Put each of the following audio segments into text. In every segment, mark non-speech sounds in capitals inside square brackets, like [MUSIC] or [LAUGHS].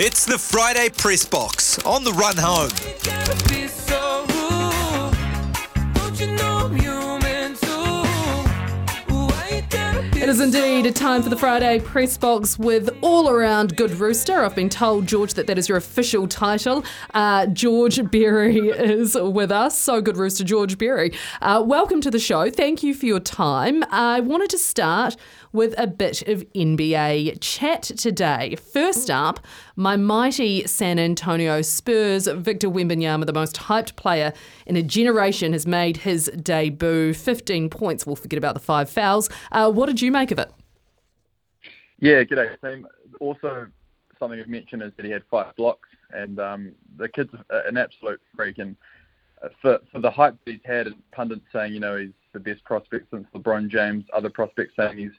It's the Friday press box on the run home. It is indeed a time for the Friday press box with all around good rooster. I've been told, George, that that is your official title. Uh, George Berry [LAUGHS] is with us. So good rooster, George Berry. Uh, welcome to the show. Thank you for your time. I wanted to start with a bit of NBA chat today. First up, my mighty San Antonio Spurs, Victor Wembanyama, the most hyped player in a generation, has made his debut. 15 points. We'll forget about the five fouls. Uh, what did you make of it? Yeah, g'day team. Also, something I've mentioned is that he had five blocks, and um, the kid's an absolute freak. And uh, for, for the hype that he's had, and pundits saying, you know, he's the best prospect since LeBron James, other prospects saying he's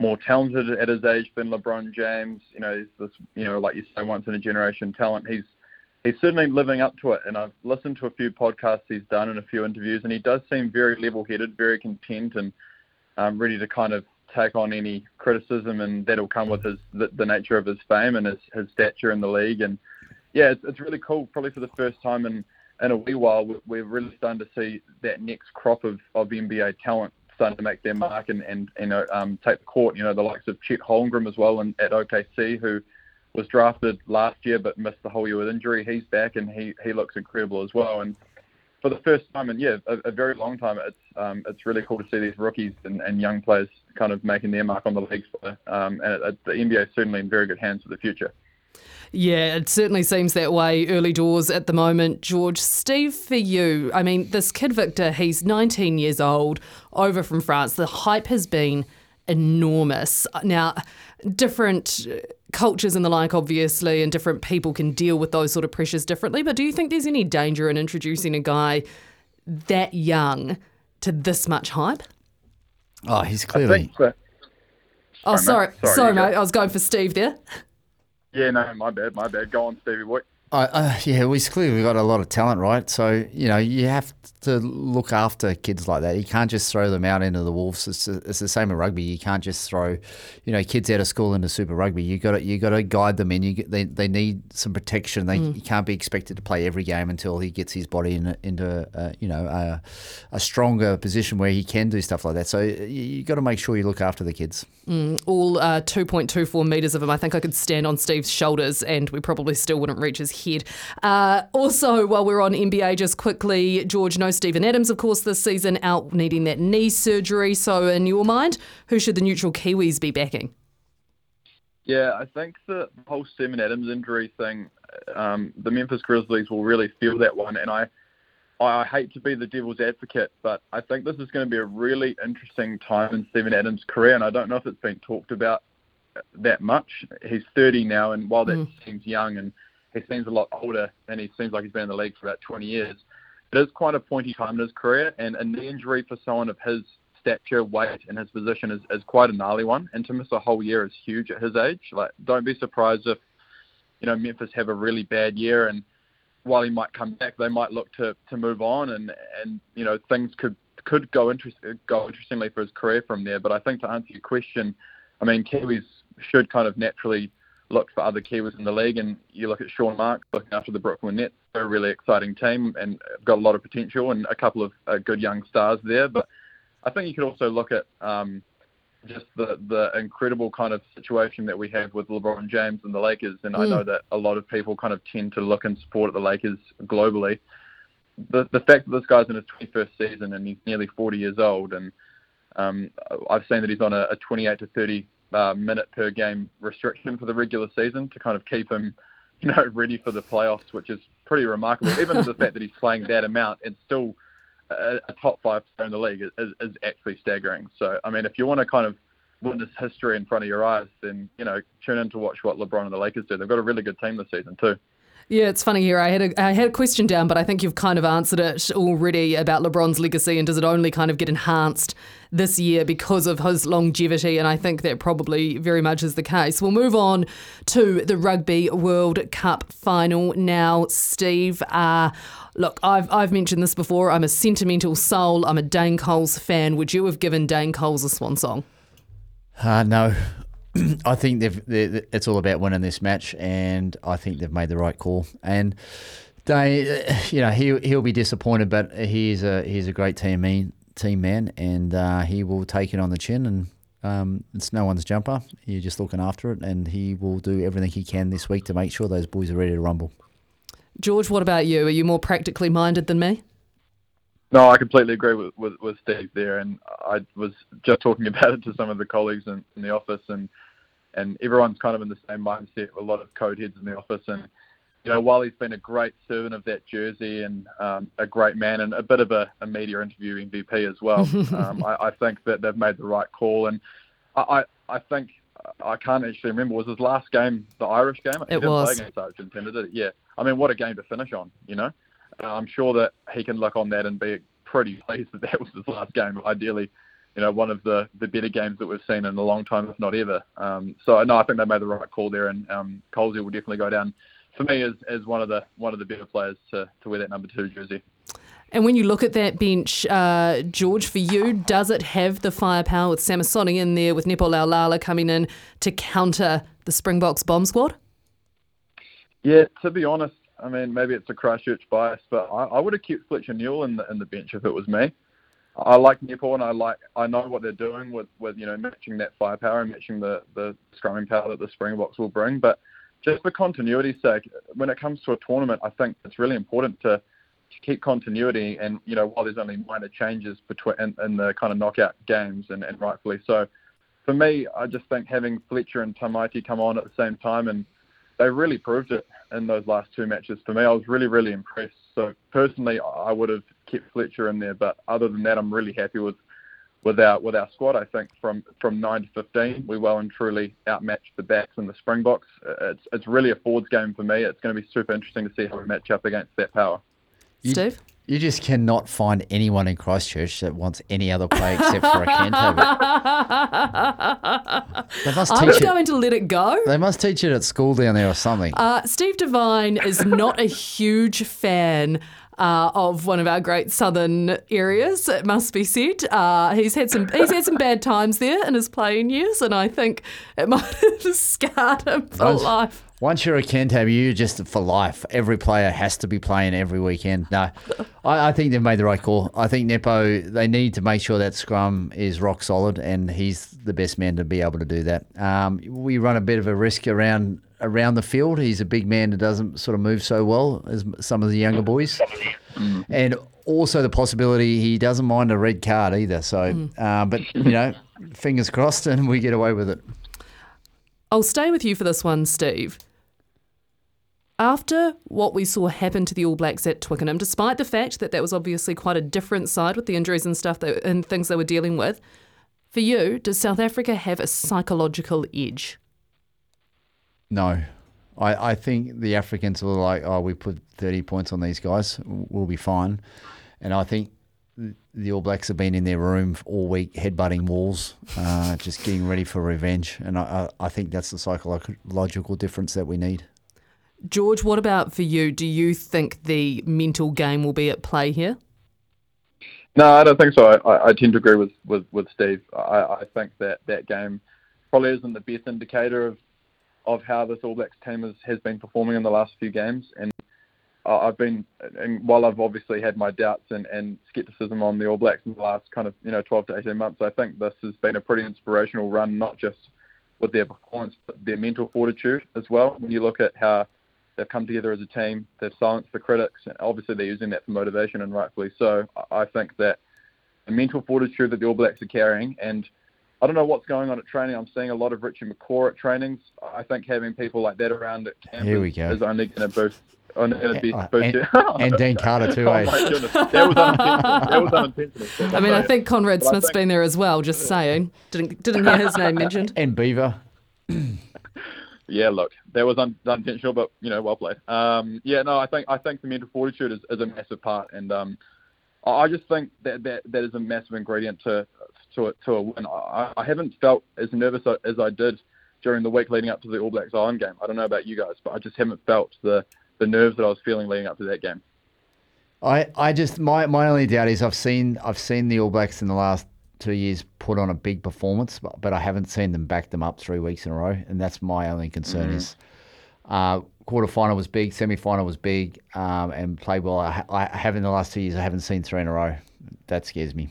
more talented at his age than LeBron James. You know, he's this, you know, like you say, once in a generation talent. He's he's certainly living up to it. And I've listened to a few podcasts he's done and a few interviews, and he does seem very level-headed, very content, and um, ready to kind of take on any criticism, and that'll come with his the, the nature of his fame and his, his stature in the league. And yeah, it's, it's really cool. Probably for the first time in in a wee while, we're really starting to see that next crop of, of NBA talent starting to make their mark and and you know um, take the court. You know the likes of Chet Holmgren as well, and at OKC who was drafted last year but missed the whole year with injury. He's back and he he looks incredible as well. And for the first time in yeah a, a very long time, it's um, it's really cool to see these rookies and, and young players kind of making their mark on the league. Um, and it, it, the NBA is certainly in very good hands for the future. Yeah, it certainly seems that way early doors at the moment. George, Steve, for you, I mean, this kid Victor, he's 19 years old, over from France. The hype has been enormous. Now, different cultures and the like, obviously, and different people can deal with those sort of pressures differently. But do you think there's any danger in introducing a guy that young to this much hype? Oh, he's clearly. So. Oh, sorry, sorry, sorry mate. I was going for Steve there. Yeah, no, my bad, my bad. Go on, Stevie boy. Uh, uh, yeah, we've clearly got a lot of talent, right? So you know you have to look after kids like that. You can't just throw them out into the wolves. It's, it's the same in rugby. You can't just throw, you know, kids out of school into Super Rugby. You got to you got to guide them in. You they they need some protection. They mm. can't be expected to play every game until he gets his body in, into uh, you know a, a, stronger position where he can do stuff like that. So you, you got to make sure you look after the kids. Mm, all uh, 2.24 meters of him. I think I could stand on Steve's shoulders, and we probably still wouldn't reach his head. Uh, also, while we're on NBA, just quickly, George, no Steven Adams, of course, this season out needing that knee surgery. So, in your mind, who should the neutral Kiwis be backing? Yeah, I think the whole Steven Adams injury thing, um, the Memphis Grizzlies will really feel that one. And I, I hate to be the devil's advocate, but I think this is going to be a really interesting time in Steven Adams' career. And I don't know if it's been talked about that much. He's 30 now, and while that mm. seems young and he seems a lot older, and he seems like he's been in the league for about 20 years. It is quite a pointy time in his career, and a knee injury for someone of his stature, weight, and his position is, is quite a gnarly one. And to miss a whole year is huge at his age. Like, don't be surprised if you know Memphis have a really bad year, and while he might come back, they might look to to move on, and and you know things could could go interest, go interestingly for his career from there. But I think to answer your question, I mean Kiwis should kind of naturally look for other Kiwis in the league, and you look at Sean Marks looking after the Brooklyn Nets. They're a really exciting team and got a lot of potential and a couple of uh, good young stars there. But I think you could also look at um, just the the incredible kind of situation that we have with LeBron James and the Lakers. And mm. I know that a lot of people kind of tend to look and support at the Lakers globally. The the fact that this guy's in his 21st season and he's nearly 40 years old, and um, I've seen that he's on a, a 28 to 30 uh, minute per game restriction for the regular season to kind of keep him, you know, [LAUGHS] ready for the playoffs, which is pretty remarkable. Even the fact that he's playing that amount and still a, a top five player in the league is, is actually staggering. So, I mean, if you want to kind of witness history in front of your eyes, then you know, tune in to watch what LeBron and the Lakers do. They've got a really good team this season too. Yeah, it's funny here. I had a I had a question down, but I think you've kind of answered it already about LeBron's legacy and does it only kind of get enhanced this year because of his longevity? And I think that probably very much is the case. We'll move on to the Rugby World Cup final now, Steve. Uh, Look, I've, I've mentioned this before. I'm a sentimental soul. I'm a Dane Coles fan. Would you have given Dane Coles a swan song? Uh, no. [CLEARS THROAT] I think they've, they're- it's all about winning this match, and I think they've made the right call. And they, you know, he he'll be disappointed, but he's a he's a great team man, team man, and uh, he will take it on the chin. And um, it's no one's jumper. You're just looking after it, and he will do everything he can this week to make sure those boys are ready to rumble. George, what about you? Are you more practically minded than me? No, I completely agree with, with, with Steve there, and I was just talking [LAUGHS] about it to some of the colleagues in, in the office, and and everyone's kind of in the same mindset. A lot of code heads in the office, and you know, while he's been a great servant of that jersey and um, a great man and a bit of a, a media interview MVP as well, [LAUGHS] um, I, I think that they've made the right call, and I I, I think. I can't actually remember. Was his last game the Irish game? It was. Against Argentina, did it? Yeah. I mean, what a game to finish on. You know, I'm sure that he can look on that and be pretty pleased that that was his last game. Ideally, you know, one of the, the better games that we've seen in a long time, if not ever. Um, so no, I think they made the right call there, and um, Colsey will definitely go down for me as, as one of the one of the better players to, to wear that number two jersey. And when you look at that bench, uh, George, for you, does it have the firepower with Samisoni in there, with Nepo Laulala coming in to counter the Springboks bomb squad? Yeah, to be honest, I mean maybe it's a Christchurch bias, but I, I would have kept Fletcher Newell in the in the bench if it was me. I like Nepo and I like I know what they're doing with, with you know matching that firepower and matching the the scrumming power that the Springboks will bring. But just for continuity's sake, when it comes to a tournament, I think it's really important to, to keep continuity. And you know while there's only minor changes between in, in the kind of knockout games, and, and rightfully so. For me, I just think having Fletcher and Tamaiti come on at the same time and they really proved it in those last two matches for me. I was really, really impressed. So personally, I would have kept Fletcher in there, but other than that, I'm really happy with with our with our squad. I think from from nine to fifteen, we well and truly outmatched the backs and the Springboks. Uh, it's it's really a forwards game for me. It's going to be super interesting to see how we match up against that power. You- Steve? You just cannot find anyone in Christchurch that wants any other play except for a Canto. they must I'm it. going to let it go. They must teach it at school down there or something. Uh, Steve Devine is not a huge fan uh, of one of our great southern areas. It must be said. Uh, he's had some he's had some bad times there in his playing years, and I think it might [LAUGHS] have scarred him for Once- life. Once you're a Cantab, you're just for life. Every player has to be playing every weekend. No, [LAUGHS] I, I think they've made the right call. I think Nepo, they need to make sure that scrum is rock solid, and he's the best man to be able to do that. Um, we run a bit of a risk around around the field. He's a big man that doesn't sort of move so well as some of the younger boys, and also the possibility he doesn't mind a red card either. So, uh, but you know, fingers crossed, and we get away with it. I'll stay with you for this one, Steve. After what we saw happen to the All Blacks at Twickenham, despite the fact that that was obviously quite a different side with the injuries and stuff that, and things they were dealing with, for you, does South Africa have a psychological edge? No. I, I think the Africans were like, oh, we put 30 points on these guys, we'll be fine. And I think the All Blacks have been in their room all week, headbutting walls, uh, just getting ready for revenge. And I, I I think that's the psychological difference that we need. George, what about for you? Do you think the mental game will be at play here? No, I don't think so. I, I, tend to agree with, with, with Steve. I, I think that that game probably isn't the best indicator of of how this All Blacks team has, has been performing in the last few games. And I've been, and while I've obviously had my doubts and, and skepticism on the All Blacks in the last kind of you know 12 to 18 months, I think this has been a pretty inspirational run, not just with their performance, but their mental fortitude as well. When you look at how they've come together as a team, they've silenced the critics, and obviously they're using that for motivation, and rightfully so. I I think that the mental fortitude that the All Blacks are carrying, and I don't know what's going on at training. I'm seeing a lot of Richie McCaw at trainings. I think having people like that around at camp Here we is, go. is only going to boost. Only going to be Uh, boost and, you. [LAUGHS] and Dan Carter too, [LAUGHS] oh eh? my goodness, that was unintentional. That was unintentional. [LAUGHS] I mean, I think Conrad But I Smith's think- been there as well. Just saying, didn't didn't hear his name mentioned. And Beaver. [CLEARS THROAT] Yeah, look, that was un- unintentional, but you know, well played. Um, yeah, no, I think I think the mental fortitude is, is a massive part, and um, I just think that, that that is a massive ingredient to to a, to a win. I, I haven't felt as nervous as I did during the week leading up to the All Blacks Ireland game. I don't know about you guys, but I just haven't felt the the nerves that I was feeling leading up to that game. I, I just my, my only doubt is I've seen I've seen the All Blacks in the last two years put on a big performance, but, but I haven't seen them back them up three weeks in a row, and that's my only concern. Is uh, quarter final was big, semi final was big, um, and played well. I, I have in the last two years. I haven't seen three in a row. That scares me.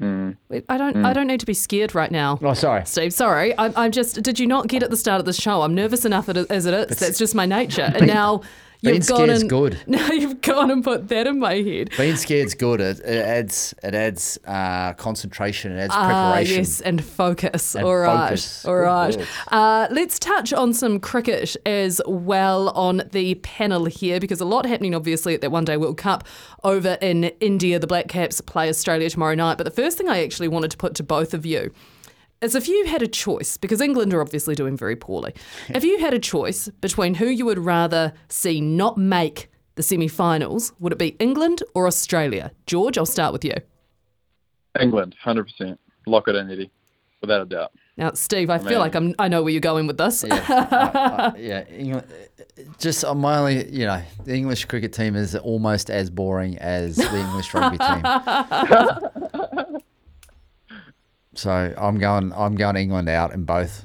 Wait, I don't. I don't need to be scared right now. Oh, sorry. Steve, sorry. I'm, I'm just. Did you not get at the start of the show? I'm nervous enough as it is. That's just my nature. [LAUGHS] And now being scared's and good. [LAUGHS] now you've gone and put that in my head. Being scared's good. It, it adds it adds uh, concentration. It adds Ah, preparation. yes, and focus. And all right, focus. all right. Uh, let's touch on some cricket as well on the panel here because a lot happening, obviously, at that One Day World Cup over in India. The Black Caps play Australia tomorrow night. But the first thing I actually wanted to put to both of you is if you had a choice, because England are obviously doing very poorly, if you had a choice between who you would rather see not make the semi-finals, would it be England or Australia? George, I'll start with you. England, hundred percent. Lock it in, Eddie, without a doubt. Now, Steve, I feel mean- like I'm, I know where you're going with this. Yeah, I- [LAUGHS] I- yeah. England, just uh, my only, you know, the English cricket team is almost as boring as the English rugby team. [LAUGHS] so I'm going, I'm going England out in both.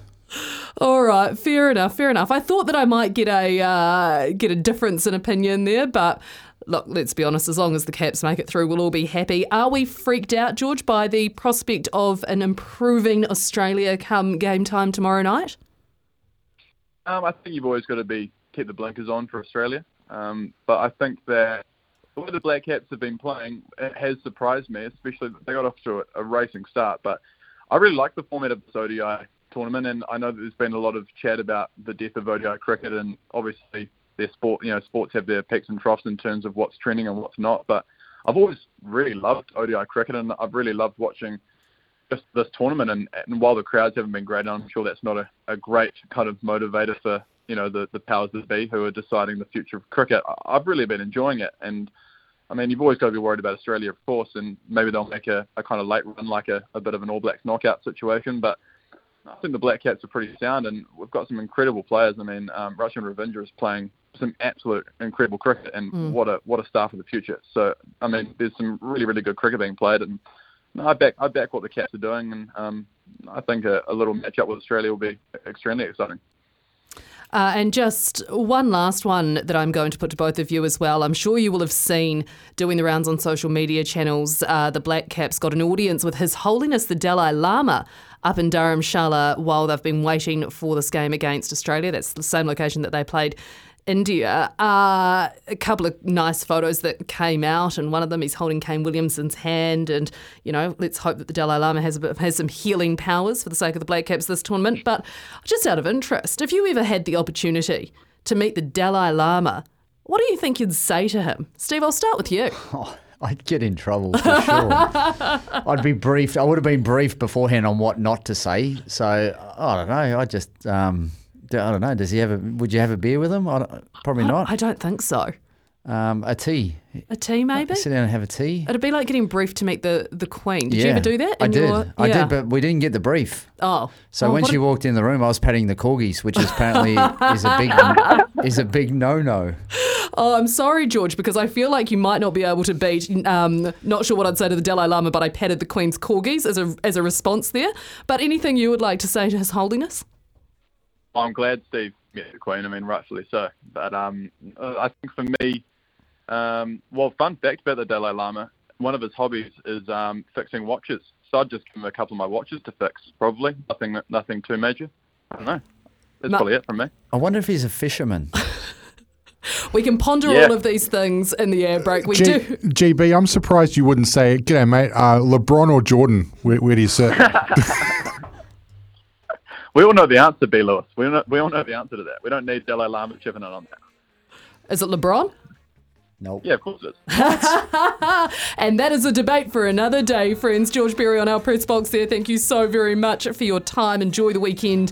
All right, fair enough, fair enough. I thought that I might get a uh, get a difference in opinion there, but look, let's be honest. As long as the Caps make it through, we'll all be happy. Are we freaked out, George, by the prospect of an improving Australia come game time tomorrow night? Um, I think you've always got to be keep the blinkers on for Australia. Um, but I think that the way the Black Caps have been playing it has surprised me, especially they got off to a, a racing start. But I really like the format of this ODI tournament, and I know that there's been a lot of chat about the death of ODI cricket, and obviously their sport, you know, sports have their peaks and troughs in terms of what's trending and what's not. But I've always really loved ODI cricket, and I've really loved watching just this tournament. And, and while the crowds haven't been great, I'm sure that's not a, a great kind of motivator for you know the, the powers that be who are deciding the future of cricket. I've really been enjoying it, and I mean you've always got to be worried about Australia, of course, and maybe they'll make a, a kind of late run like a, a bit of an All Blacks knockout situation, but. I think the Black Caps are pretty sound, and we've got some incredible players. I mean, um, Rachin Ravindra is playing some absolute incredible cricket, and what a what a star for the future. So, I mean, there's some really really good cricket being played, and no, I back I back what the Caps are doing, and um, I think a, a little match up with Australia will be extremely exciting. Uh, and just one last one that I'm going to put to both of you as well. I'm sure you will have seen doing the rounds on social media channels. Uh, the Black Caps got an audience with His Holiness the Dalai Lama up in Dharamshala while they've been waiting for this game against Australia. That's the same location that they played. India. Uh, a couple of nice photos that came out, and one of them he's holding Kane Williamson's hand, and you know, let's hope that the Dalai Lama has a bit, has some healing powers for the sake of the Black Caps this tournament. But just out of interest, if you ever had the opportunity to meet the Dalai Lama, what do you think you'd say to him, Steve? I'll start with you. Oh, [LAUGHS] I'd get in trouble for sure. [LAUGHS] I'd be briefed. I would have been briefed beforehand on what not to say. So I don't know. I just, um, I don't know. Does he have a? Would you have a beer with him? I don't, probably not. I don't think so. Um, a tea. A tea, maybe. Sit down and have a tea. It'd be like getting briefed to meet the the Queen. Did you ever do that? I did. your- I did, but we didn't get the brief. oh, So Well, when she a- walked in the room, I was patting the corgis, which is apparently [LAUGHS] is a big is a big no no. Oh, I'm sorry, George, because I feel like you might not be able to beat. Um, not sure what I'd say to the Dalai Lama, but I patted the Queen's corgis as a as a response there. But anything you would like to say to His Holiness? I'm glad Steve met the Queen. I mean, rightfully so. But um, I think for me, um, well, fun fact about the Dalai Lama: one of his hobbies is um, fixing watches. So I'd just give him a couple of my watches to fix. Probably nothing, nothing too major. I don't know. That's No. probably it from me. I wonder if he's a fisherman. [LAUGHS] We can ponder Yeah. all of these things in the air break. We G- do. GB, I'm surprised you wouldn't say, G'day, mate, uh, LeBron or Jordan? Where, where do you sit? [LAUGHS] We all know the answer, B. Lewis. We all know, we all know the answer to that. We don't need Dalai Lama chipping in on that. Is it LeBron? Nope. Yeah, of course it is. [LAUGHS] And that is a debate for another day, friends. George Berry on our press box there. Thank you so very much for your time. Enjoy the weekend